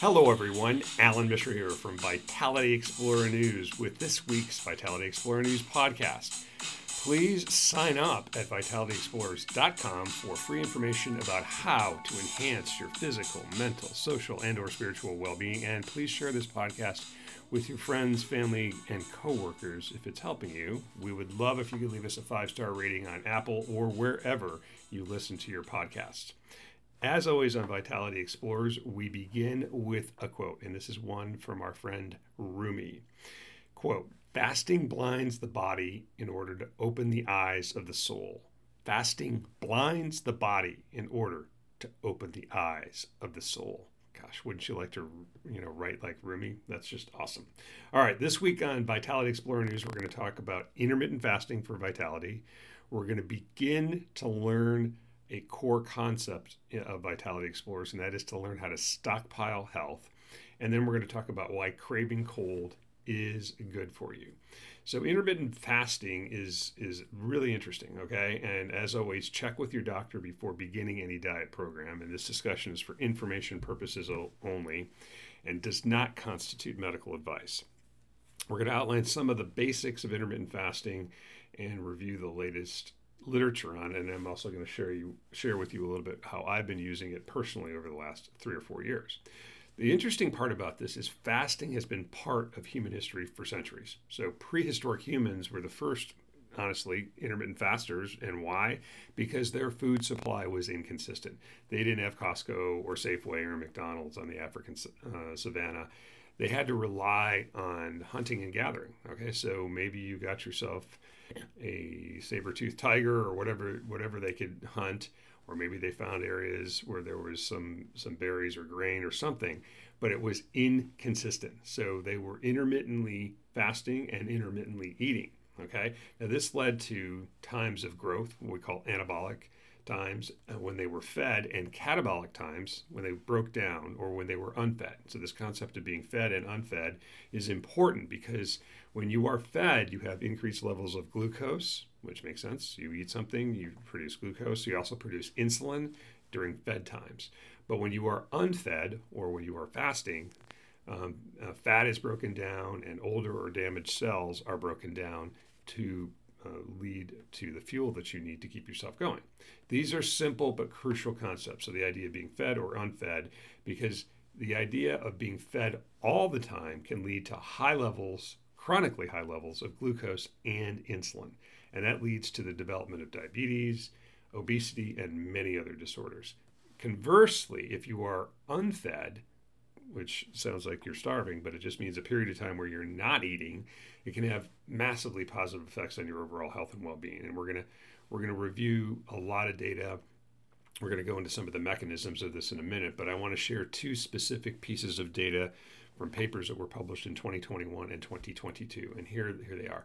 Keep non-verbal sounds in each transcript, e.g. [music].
Hello, everyone. Allan Mishra here from Vitality Explorer News with this week's Vitality Explorer News podcast. Please sign up at vitalityexplorers.com for free information about how to enhance your physical, mental, social, and/or spiritual well-being. And please share this podcast with your friends, family, and coworkers if it's helping you. We would love if you could leave us a five-star rating on Apple or wherever you listen to your podcast. As always on Vitality Explorers, we begin with a quote, and this is one from our friend Rumi. Quote, fasting blinds the body in order to open the eyes of the soul. Fasting blinds the body in order to open the eyes of the soul. Gosh, wouldn't you like to, you know, write like Rumi? That's just awesome. All right, this week on Vitality Explorer News, we're going to talk about intermittent fasting for vitality. We're going to begin to learn a core concept of Vitality Explorers, and that is to learn how to stockpile health. And then we're going to talk about why craving cold is good for you. So intermittent fasting is is really interesting, okay? And as always, check with your doctor before beginning any diet program. And this discussion is for information purposes only and does not constitute medical advice. We're going to outline some of the basics of intermittent fasting and review the latest literature on and I'm also going to share you share with you a little bit how I've been using it personally over the last three or four years. The interesting part about this is fasting has been part of human history for centuries. So prehistoric humans were the first, honestly, intermittent fasters, and why? Because their food supply was inconsistent. They didn't have Costco or Safeway or McDonald's on the African uh, savannah they had to rely on hunting and gathering. Okay, so maybe you got yourself a saber-toothed tiger or whatever whatever they could hunt, or maybe they found areas where there was some some berries or grain or something, but it was inconsistent. So they were intermittently fasting and intermittently eating. Okay, now this led to times of growth, what we call anabolic times uh, when they were fed and catabolic times when they broke down or when they were unfed. So, this concept of being fed and unfed is important because when you are fed, you have increased levels of glucose, which makes sense. You eat something, you produce glucose. You also produce insulin during fed times. But when you are unfed or when you are fasting, um, uh, fat is broken down and older or damaged cells are broken down to uh, lead to the fuel that you need to keep yourself going. These are simple but crucial concepts. So, the idea of being fed or unfed, because the idea of being fed all the time can lead to high levels, chronically high levels of glucose and insulin. And that leads to the development of diabetes, obesity, and many other disorders. Conversely, if you are unfed, which sounds like you're starving, but it just means a period of time where you're not eating, it can have massively positive effects on your overall health and well-being. And we're gonna we're gonna review a lot of data. We're gonna go into some of the mechanisms of this in a minute, but I want to share two specific pieces of data from papers that were published in 2021 and 2022. And here here they are.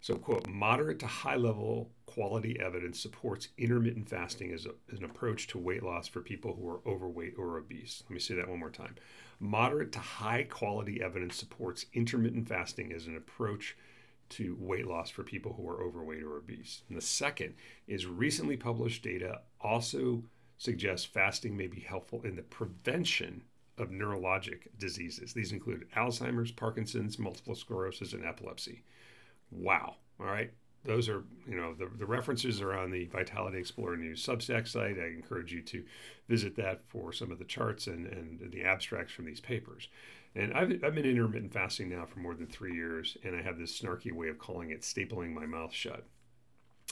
So, quote, moderate to high level quality evidence supports intermittent fasting as, a, as, an approach to weight loss for people who are overweight or obese. Let me say that one more time. Moderate to high quality evidence supports intermittent fasting as an approach to weight loss for people who are overweight or obese. And the second is recently published data also suggests fasting may be helpful in the prevention of neurologic diseases. These include Alzheimer's, Parkinson's, multiple sclerosis, and epilepsy. Wow. All right those are you know the, the references are on the vitality explorer news substack site. I encourage you to visit that for some of the charts and, and the abstracts from these papers. And I've, I've been intermittent fasting now for more than three years and i have this snarky way of calling it stapling my mouth shut.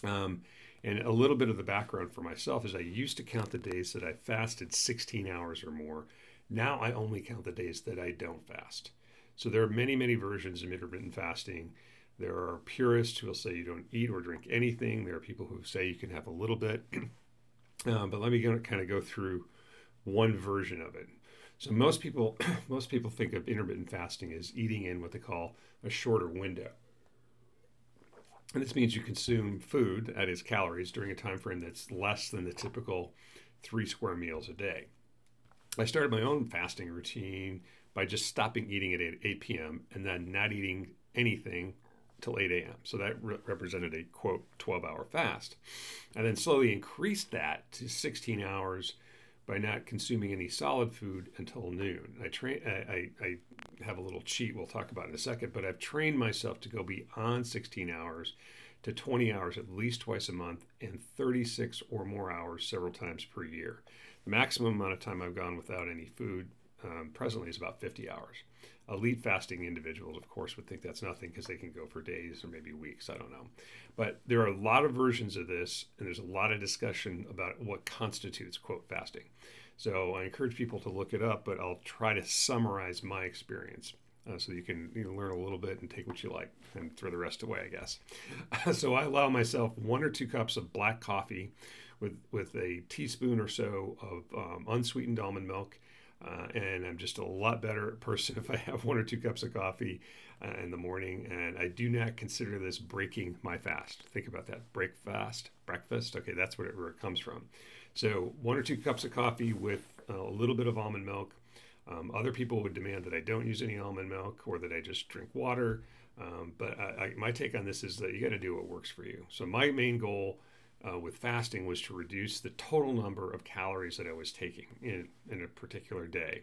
Um, and a little bit of the background for myself is i used to count the days that i fasted 16 hours or more. Now i only count the days that i don't fast. So there are many many versions of intermittent fasting there are purists who will say you don't eat or drink anything. There are people who say you can have a little bit. [clears throat] uh, but let me kind of go through one version of it. So most people [clears throat] most people think of intermittent fasting as eating in what they call a shorter window. And this means you consume food, that is calories, during a time frame that's less than the typical three square meals a day. I started my own fasting routine by just stopping eating at 8, 8 p.m. and then not eating anything till 8 a.m. So that re- represented a quote 12 hour fast. And then slowly increased that to 16 hours by not consuming any solid food until noon. I train. I, I, have a little cheat we'll talk about in a second, but I've trained myself to go beyond 16 hours to 20 hours at least twice a month and 36 or more hours several times per year. The maximum amount of time I've gone without any food um, presently is about 50 hours. Elite fasting individuals, of course, would think that's nothing because they can go for days or maybe weeks. I don't know. But there are a lot of versions of this, and there's a lot of discussion about what constitutes, quote, fasting. So I encourage people to look it up, but I'll try to summarize my experience. Uh, so you can you learn a little bit and take what you like and throw the rest away, I guess. [laughs] so I allow myself one or two cups of black coffee with, with a teaspoon or so of um, unsweetened almond milk uh, and I'm just a lot better [laughs] person if I have one or two cups of coffee uh, in the morning. And I do not consider this breaking my fast. Think about that break fast, breakfast. Okay, that's where it, where it comes from. So, one or two cups of coffee with a little bit of almond milk. Um, other people would demand that I don't use any almond milk or that I just drink water. Um, but I, I, my take on this is that you got to do what works for you. So, my main goal uh, with fasting was to reduce the total number of calories that I was taking in, in a particular day.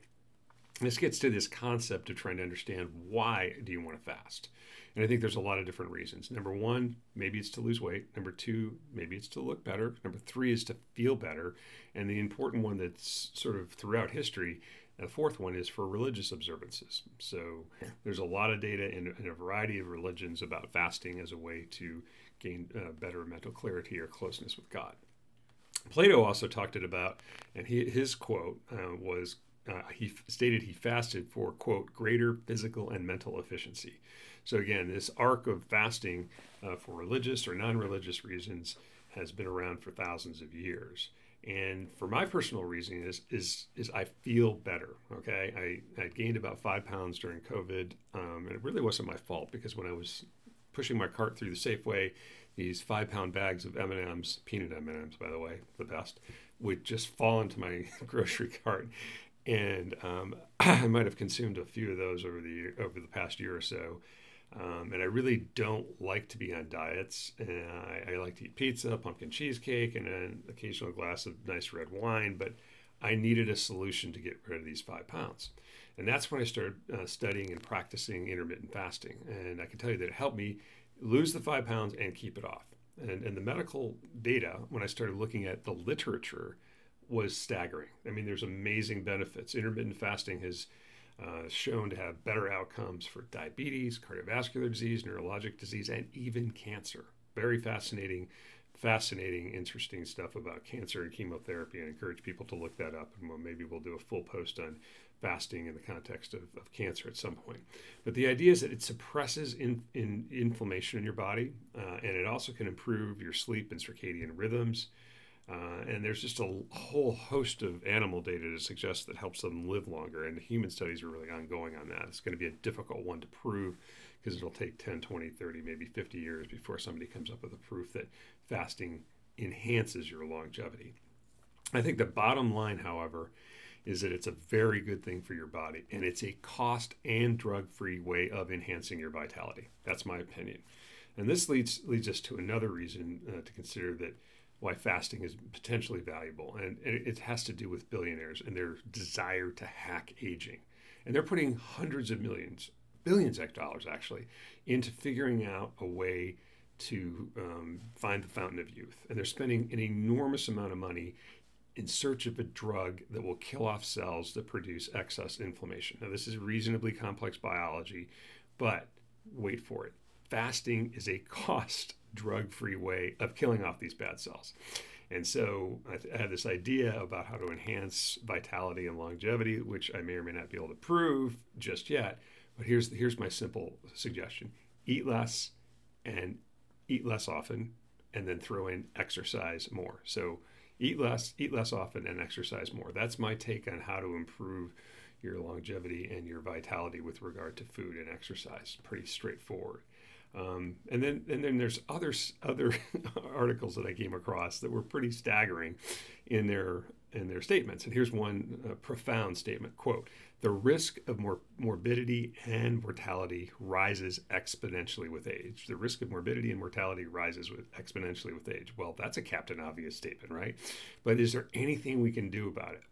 And this gets to this concept of trying to understand why do you want to fast? And I think there's a lot of different reasons. Number one, maybe it's to lose weight. Number two, maybe it's to look better. Number three is to feel better. And the important one that's sort of throughout history the fourth one is for religious observances. So there's a lot of data in, in, a variety of religions about fasting as a way to gain uh, better mental clarity or closeness with God. Plato also talked it about, and he, his quote uh, was uh, he stated he fasted for quote greater physical and mental efficiency. So again, this arc of fasting uh, for religious or non-religious reasons has been around for thousands of years. And for my personal reasoning is is is I feel better. Okay, I, I gained about five pounds during COVID, um, and it really wasn't my fault because when I was pushing my cart through the Safeway, these five pound bags of M&Ms, peanut M&Ms, by the way, the best, would just fall into my [laughs] grocery cart. And um, [clears throat] I might have consumed a few of those over the over the past year or so. Um, and I really don't like to be on diets. And I, I, like to eat pizza, pumpkin cheesecake, and an occasional glass of nice red wine. But I needed a solution to get rid of these five pounds. And that's when I started uh, studying and practicing intermittent fasting. And I can tell you that it helped me lose the five pounds and keep it off. And, and the medical data, when I started looking at the literature, was staggering. I mean, there's amazing benefits. Intermittent fasting has uh, shown to have better outcomes for diabetes, cardiovascular disease, neurologic disease, and even cancer. Very fascinating, fascinating, interesting stuff about cancer and chemotherapy. I encourage people to look that up, and we'll, maybe we'll do a full post on fasting in the context of, of cancer at some point. But the idea is that it suppresses in, in inflammation in your body, uh, and it also can improve your sleep and circadian rhythms. Uh, and there's just a whole host of animal data to suggest that helps them live longer. And the human studies are really ongoing on that. It's going to be a difficult one to prove because it'll take 10, 20, 30, maybe 50 years before somebody comes up with a proof that fasting enhances your longevity. I think the bottom line, however, is that it's a very good thing for your body and it's a cost and drug free way of enhancing your vitality. That's my opinion. And this leads leads us to another reason uh, to consider that why fasting is potentially valuable, and it has to do with billionaires and their desire to hack aging, and they're putting hundreds of millions, billions of dollars actually, into figuring out a way to um, find the fountain of youth, and they're spending an enormous amount of money in search of a drug that will kill off cells that produce excess inflammation. Now, this is reasonably complex biology, but wait for it. Fasting is a [laughs] cost drug free way of killing off these bad cells. And so I had this idea about how to enhance vitality and longevity, which I may or may not be able to prove just yet. But here's, here's my simple suggestion eat less and eat less often, and then throw in exercise more. So eat less, eat less often, and exercise more. That's my take on how to improve your longevity and your vitality with regard to food and exercise. Pretty straightforward. Um, and then and then there's other other [laughs] articles that I came across that were pretty staggering in their in their statements. And here's one uh, profound statement: "Quote: The risk of mor- morbidity and mortality rises exponentially with age. The risk of morbidity and mortality rises with exponentially with age. Well, that's a captain obvious statement, right? But is there anything we can do about it?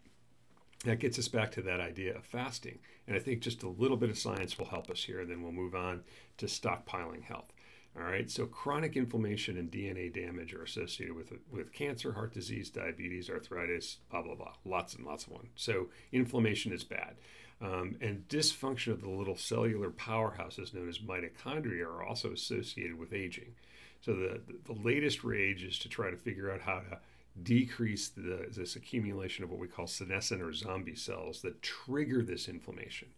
that gets us back to that idea of fasting. And I think just a little bit of science will help us here, and then we'll move on to stockpiling health. All right, so chronic inflammation and DNA damage are associated with with cancer, heart disease, diabetes, arthritis, blah blah blah. Lots and lots of one. So inflammation is bad, um, and dysfunction of the little cellular powerhouses known as mitochondria are also associated with aging. So the the latest rage is to try to figure out how to decrease the, this accumulation of what we call senescent or zombie cells that trigger this inflammation.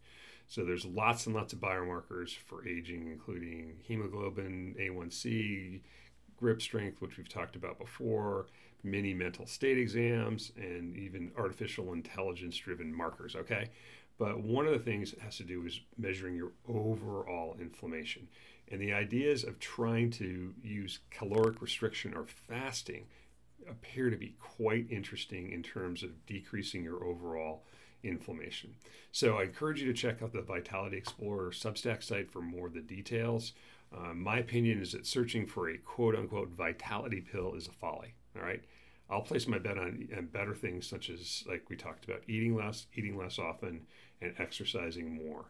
So there's lots and lots of biomarkers for aging, including hemoglobin, A1C, grip strength, which we've talked about before, mini mental state exams, and even artificial intelligence driven markers. Okay. But one of the things it has to do is measuring your overall inflammation. And the ideas of trying to use caloric restriction or fasting appear to be quite interesting in terms of decreasing your overall inflammation. So I encourage you to check out the Vitality Explorer Substack site for more of the details. Uh, my opinion is that searching for a quote unquote vitality pill is a folly. All right. I'll place my bet on, on better things such as, like we talked about, eating less, eating less often, and exercising more.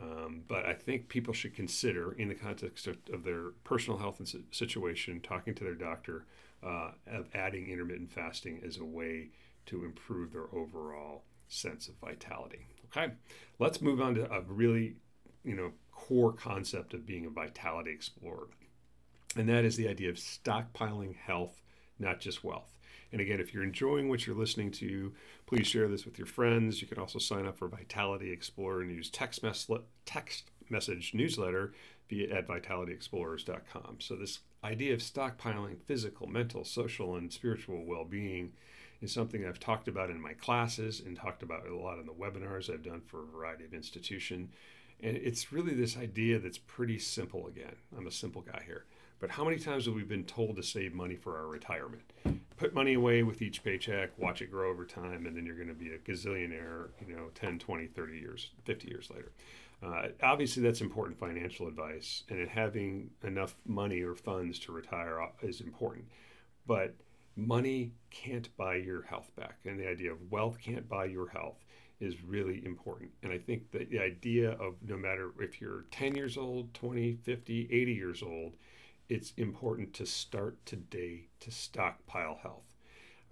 Um, but I think people should consider, in the context of, of their personal health and situation, talking to their doctor uh, of adding intermittent fasting as a way to improve their overall sense of vitality. Okay, let's move on to a really, you know, core concept of being a vitality explorer, and that is the idea of stockpiling health, not just wealth. And again, if you're enjoying what you're listening to, please share this with your friends. You can also sign up for Vitality Explorer and use text, mes- text message newsletter via at vitalityexplorers.com. So this idea of stockpiling physical, mental, social, and spiritual well-being is something I've talked about in my classes and talked about a lot in the webinars I've done for a variety of institutions. And it's really this idea that's pretty simple again. I'm a simple guy here. But how many times have we been told to save money for our retirement? Put money away with each paycheck, watch it grow over time, and then you're going to be a gazillionaire, you know, 10, 20, 30 years, 50 years later. Uh, obviously, that's important financial advice, and having enough money or funds to retire is important. But money can't buy your health back, and the idea of wealth can't buy your health is really important. And I think that the idea of no matter if you're 10 years old, 20, 50, 80 years old, it's important to start today to stockpile health.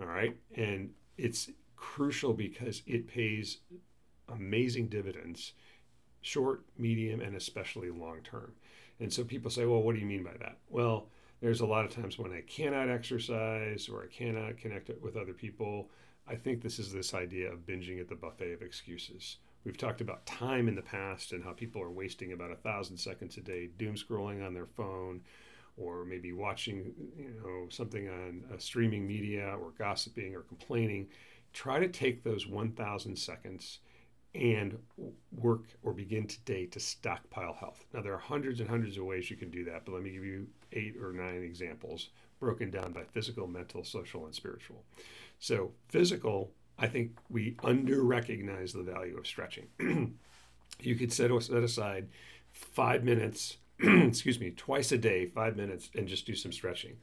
All right. And it's crucial because it pays amazing dividends, short, medium, and especially long term. And so people say, well, what do you mean by that? Well, there's a lot of times when I cannot exercise or I cannot connect with other people. I think this is this idea of binging at the buffet of excuses. We've talked about time in the past and how people are wasting about a thousand seconds a day doom scrolling on their phone or maybe watching you know something on streaming media or gossiping or complaining try to take those 1000 seconds and work or begin today to stockpile health now there are hundreds and hundreds of ways you can do that but let me give you eight or nine examples broken down by physical mental social and spiritual so physical i think we under recognize the value of stretching [clears throat] you could set, set aside five minutes [clears throat] excuse me, twice a day, five minutes, and just do some stretching.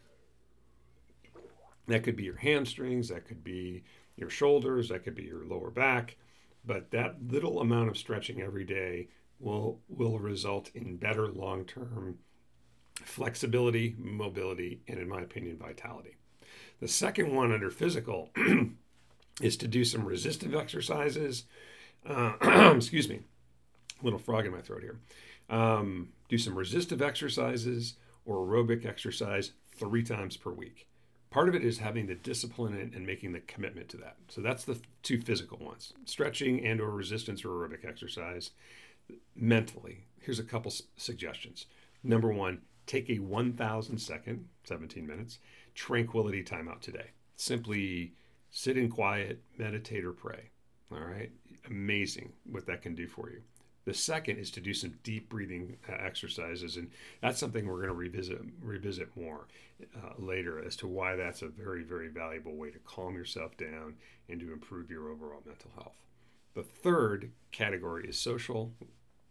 That could be your hamstrings, that could be your shoulders, that could be your lower back, but that little amount of stretching every day will will result in better long-term flexibility, mobility, and in my opinion, vitality. The second one under physical [clears throat] is to do some resistive exercises. Uh, [clears throat] excuse me, little frog in my throat here. Um, do some resistive exercises or aerobic exercise three times per week. Part of it is having the discipline and making the commitment to that. So that's the two physical ones: stretching and or resistance or aerobic exercise. Mentally, here's a couple suggestions. Number one, take a 1,000 second, 17 minutes, tranquility timeout today. Simply sit in quiet, meditate, or pray. All right, amazing what that can do for you. The second is to do some deep breathing uh, exercises, and that's something we're going to revisit revisit more uh, later as to why that's a very very valuable way to calm yourself down and to improve your overall mental health. The third category is social.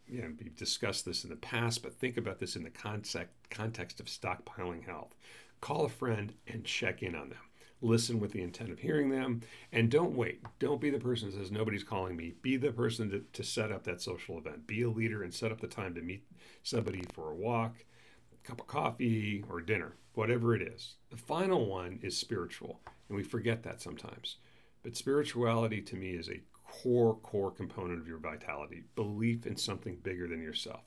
Yeah, we've discussed this in the past, but think about this in the context context of stockpiling health. Call a friend and check in on them. listen with the intent of hearing them, and don't wait. Don't be the person that says, Nobody's calling me. Be the person to, to set up that social event. Be a leader and set up the time to meet somebody for a walk, a cup of coffee, or dinner, whatever it is. The final one is spiritual, and we forget that sometimes. But spirituality to me is a core, core component of your vitality belief in something bigger than yourself.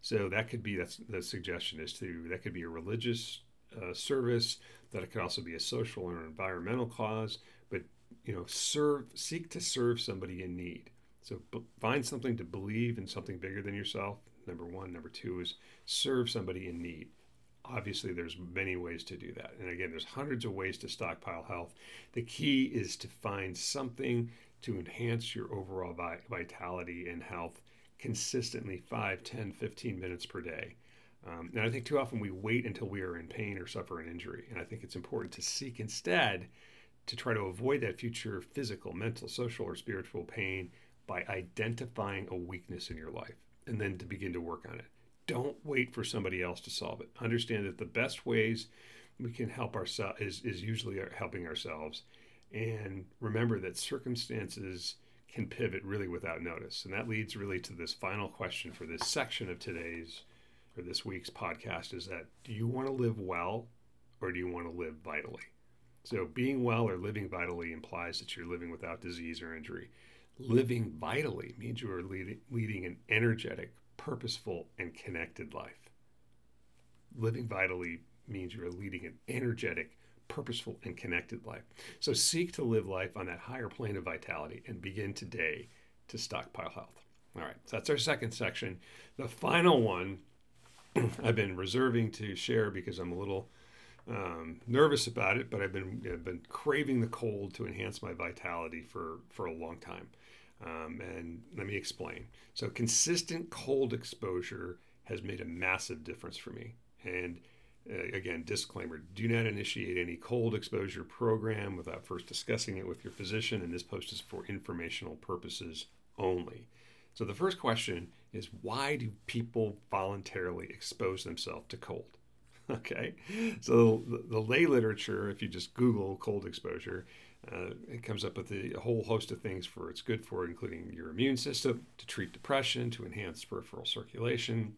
So that could be that's the suggestion is to that could be a religious uh, service, that it could also be a social or environmental cause, but you know, serve, seek to serve somebody in need. So b- find something to believe in something bigger than yourself. Number one. Number two is serve somebody in need. Obviously, there's many ways to do that. And again, there's hundreds of ways to stockpile health. The key is to find something to enhance your overall vi- vitality and health consistently 5, 10, 15 minutes per day. Um, and I think too often we wait until we are in pain or suffer an injury. And I think it's important to seek instead to try to avoid that future physical, mental, social, or spiritual pain by identifying a weakness in your life and then to begin to work on it. Don't wait for somebody else to solve it. Understand that the best ways we can help ourselves is, is usually helping ourselves. And remember that circumstances can pivot really without notice. And that leads really to this final question for this section of today's or this week's podcast is that do you want to live well or do you want to live vitally? So, being well or living vitally implies that you're living without disease or injury. Living vitally means you are leading, an energetic, purposeful, and connected life. Living vitally means you are leading an energetic, purposeful, and connected life. So, seek to live life on that higher plane of vitality and begin today to stockpile health. All right, so that's our second section. The final one [clears throat] I've been reserving to share because I'm a little um, nervous about it, but I've been I've been craving the cold to enhance my vitality for for a long time. Um, and let me explain. So consistent cold exposure has made a massive difference for me. And again, disclaimer: do not initiate any cold exposure program without first discussing it with your physician. And this post is for informational purposes only. So the first question is why do people voluntarily expose themselves to cold? [laughs] Okay, so the, the lay literature, if you just Google cold exposure, uh, it comes up with a, whole host of things for it's good for, including your immune system, to treat depression, to enhance peripheral circulation,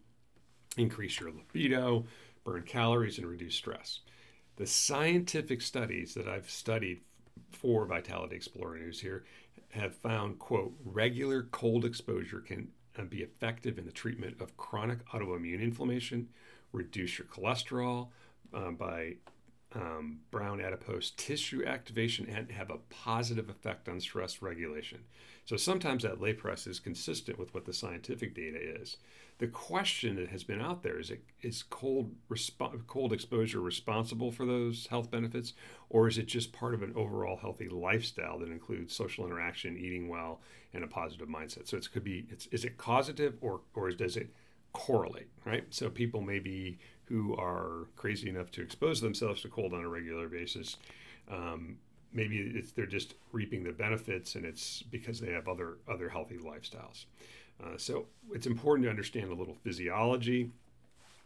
increase your libido, burn calories, and reduce stress. The scientific studies that I've studied for Vitality Explorer News here have found, quote, regular cold exposure can be effective in the treatment of chronic autoimmune inflammation, reduce your cholesterol um, by um, brown adipose tissue activation, and have a positive effect on stress regulation. So sometimes that lay press is consistent with what the scientific data is. The question that has been out there is: it, is cold cold exposure responsible for those health benefits, or is it just part of an overall healthy lifestyle that includes social interaction, eating well, and a positive mindset? So it could be: it's, is it causative or or does it correlate? Right. So people maybe who are crazy enough to expose themselves to cold on a regular basis. Um, maybe it's, they're just reaping the benefits, and it's because they have other other healthy lifestyles. Uh, so it's important to understand a little physiology.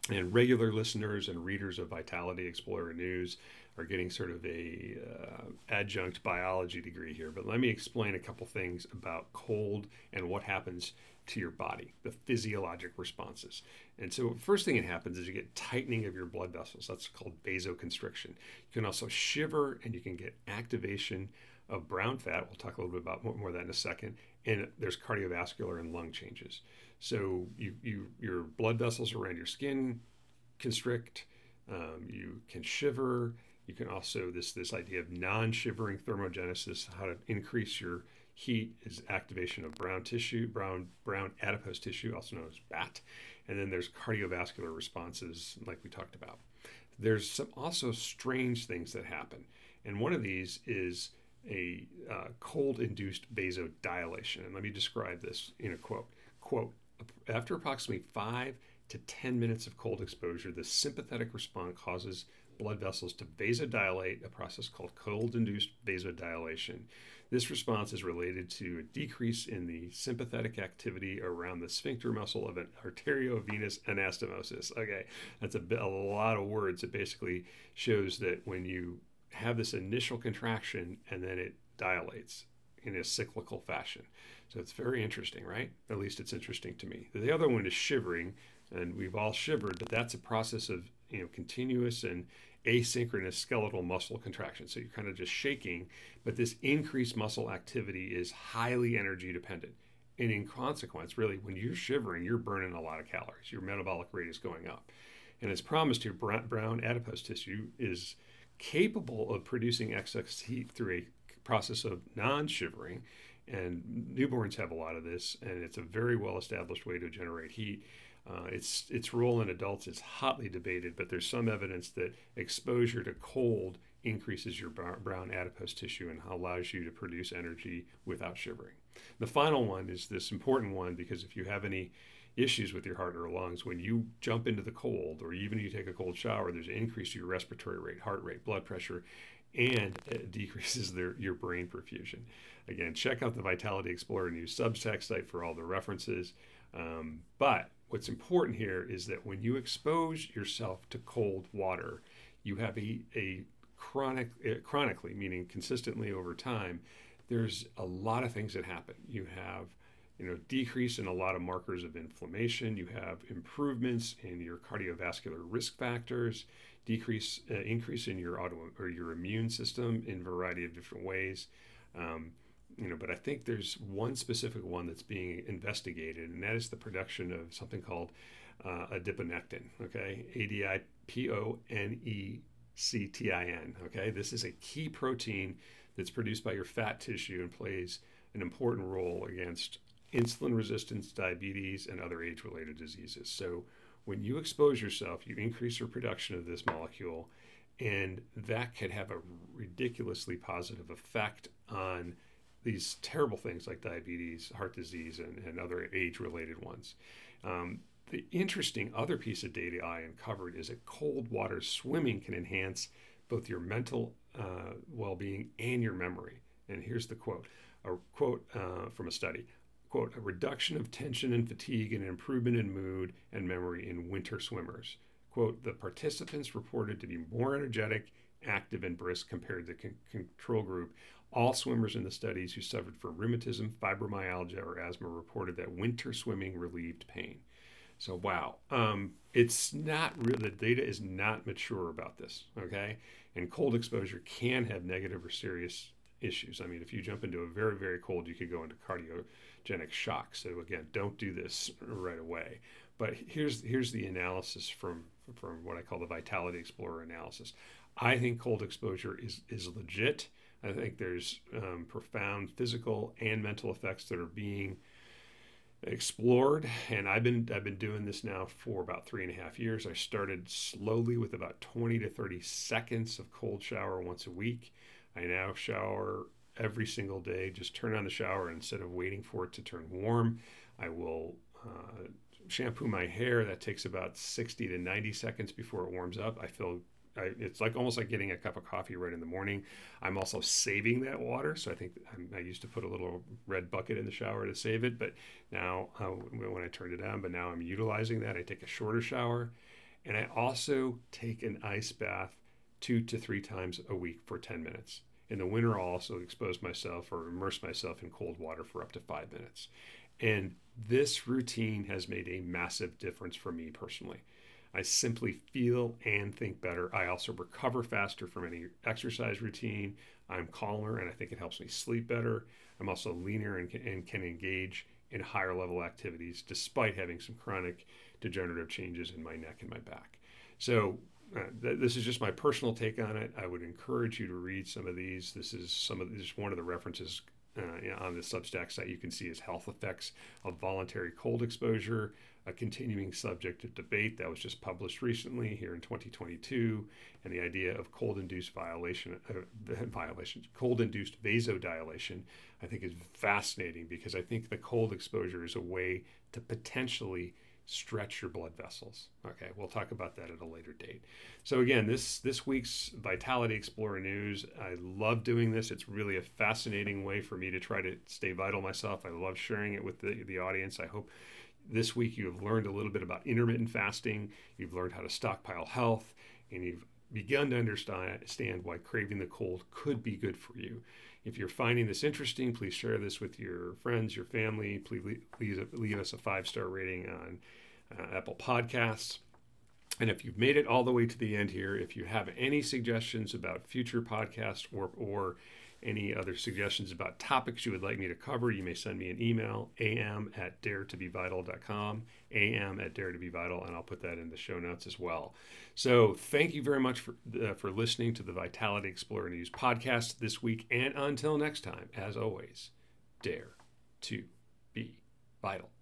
And regular listeners and readers of Vitality Explorer News are getting sort of a uh, adjunct biology degree here. But let me explain a couple things about cold and what happens to your body, the physiologic responses. And so, first thing that happens is you get tightening of your blood vessels. That's called vasoconstriction. You can also shiver and you can get activation of brown fat. We'll talk a little bit about more, more of that in a second and there's cardiovascular and lung changes. So you, you your blood vessels around your skin constrict. Um, you can shiver. You can also this this idea of non-shivering thermogenesis, how to increase your heat is activation of brown tissue, brown brown adipose tissue, also known as BAT, and then there's cardiovascular responses, like we talked about. There's some also strange things that happen, and one of these is a uh, cold induced vasodilation. And let me describe this in a quote. Quote, after approximately five to 10 minutes of cold exposure, the sympathetic response causes blood vessels to vasodilate, a process called cold induced vasodilation. This response is related to a decrease in the sympathetic activity around the sphincter muscle of an arteriovenous anastomosis. Okay, that's a, bit, a lot of words. It basically shows that when you have this initial contraction and then it dilates in a cyclical fashion. So it's very interesting, right? At least it's interesting to me. The other one is shivering, and we've all shivered, but that's a process of you know continuous and asynchronous skeletal muscle contraction. So you're kind of just shaking, but this increased muscle activity is highly energy dependent. And in consequence, really, when you're shivering, you're burning a lot of calories. Your metabolic rate is going up. And as promised, your brown adipose tissue is capable of producing excess heat through a process of non shivering. And newborns have a lot of this, and it's a very well established way to generate heat. Uh, its its role in adults is hotly debated, but there's some evidence that exposure to cold increases your brown adipose tissue and allows you to produce energy without shivering. The final one is this important one because if you have any issues with your heart or lungs, when you jump into the cold or even if you take a cold shower, there's an increase to your respiratory rate, heart rate, blood pressure, and it [laughs] decreases their, your brain perfusion. Again, check out the Vitality Explorer News Substack site for all the references. Um, but what's important here is that when you expose yourself to cold water, you have a, a chronic, uh, chronically, meaning consistently over time, there's a lot of things that happen. You have you know, decrease in a lot of markers of inflammation. You have improvements in your cardiovascular risk factors, decrease, uh, increase in your auto or your immune system in a variety of different ways. Um, you know, but I think there's one specific one that's being investigated, and that is the production of something called uh, adiponectin. Okay, A D I P O N E C T I N. Okay, this is a key protein that's produced by your fat tissue and plays an important role against insulin resistance, diabetes, and other age related diseases. So, when you expose yourself, you increase your production of this molecule, and that could have a ridiculously positive effect on these terrible things like diabetes, heart disease, and, and other age related ones. Um, the interesting other piece of data I uncovered is that cold water swimming can enhance both your mental uh, well being and your memory. And here's the quote a quote uh, from a study quote, a reduction of tension and fatigue and an improvement in mood and memory in winter swimmers. Quote, the participants reported to be more energetic, active, and brisk compared to the con- control group. All swimmers in the studies who suffered from rheumatism, fibromyalgia, or asthma reported that winter swimming relieved pain. So, wow, um, it's not real. The data is not mature about this, okay? And cold exposure can have negative or serious issues. I mean, if you jump into a very, very cold, you could go into cardiogenic shock. So again, don't do this right away. But here's here's the analysis from from what I call the Vitality Explorer analysis. I think cold exposure is is legit. I think there's um, profound physical and mental effects that are being explored and i've been i've been doing this now for about three and a half years i started slowly with about 20 to 30 seconds of cold shower once a week I now shower every single day. Just turn on the shower instead of waiting for it to turn warm. I will uh, shampoo my hair. That takes about 60 to 90 seconds before it warms up. I feel I, it's like almost like getting a cup of coffee right in the morning. I'm also saving that water, so I think i used to put a little red bucket in the shower to save it, but now uh, when I turned it on, but now I'm utilizing that. I take a shorter shower, and I also take an ice bath two to three times a week for 10 minutes. In the winter, I'll also expose myself or immerse myself in cold water for up to five minutes. And this routine has made a massive difference for me personally. I simply feel and think better. I also recover faster from any exercise routine. I'm calmer and I think it helps me sleep better. I'm also leaner and can, and can engage in higher level activities despite having some chronic degenerative changes in my neck and my back. So, uh, th- this is just my personal take on it. I would encourage you to read some of these. This is some of is one of the references uh, on the Substack site you can see is health effects of voluntary cold exposure, a continuing subject of debate that was just published recently here in 2022, and the idea of cold-induced violation, uh, [laughs] violation, cold-induced vasodilation, I think is fascinating because I think the cold exposure is a way to potentially stretch your blood vessels. Okay, we'll talk about that at a later date. So again, this this week's Vitality Explorer news, I love doing this. It's really a fascinating way for me to try to stay vital myself. I love sharing it with the, the audience. I hope this week you have learned a little bit about intermittent fasting, you've learned how to stockpile health, and you've begun to understand why craving the cold could be good for you. If you're finding this interesting, please share this with your friends, your family. Please leave, leave us a five star rating on uh, Apple Podcasts. And if you've made it all the way to the end here, if you have any suggestions about future podcasts or, or any other suggestions about topics you would like me to cover, you may send me an email, am at daretobevital.com, am at daretobevital, and I'll put that in the show notes as well. So thank you very much for, uh, for listening to the Vitality Explorer News podcast this week. And until next time, as always, dare to be vital.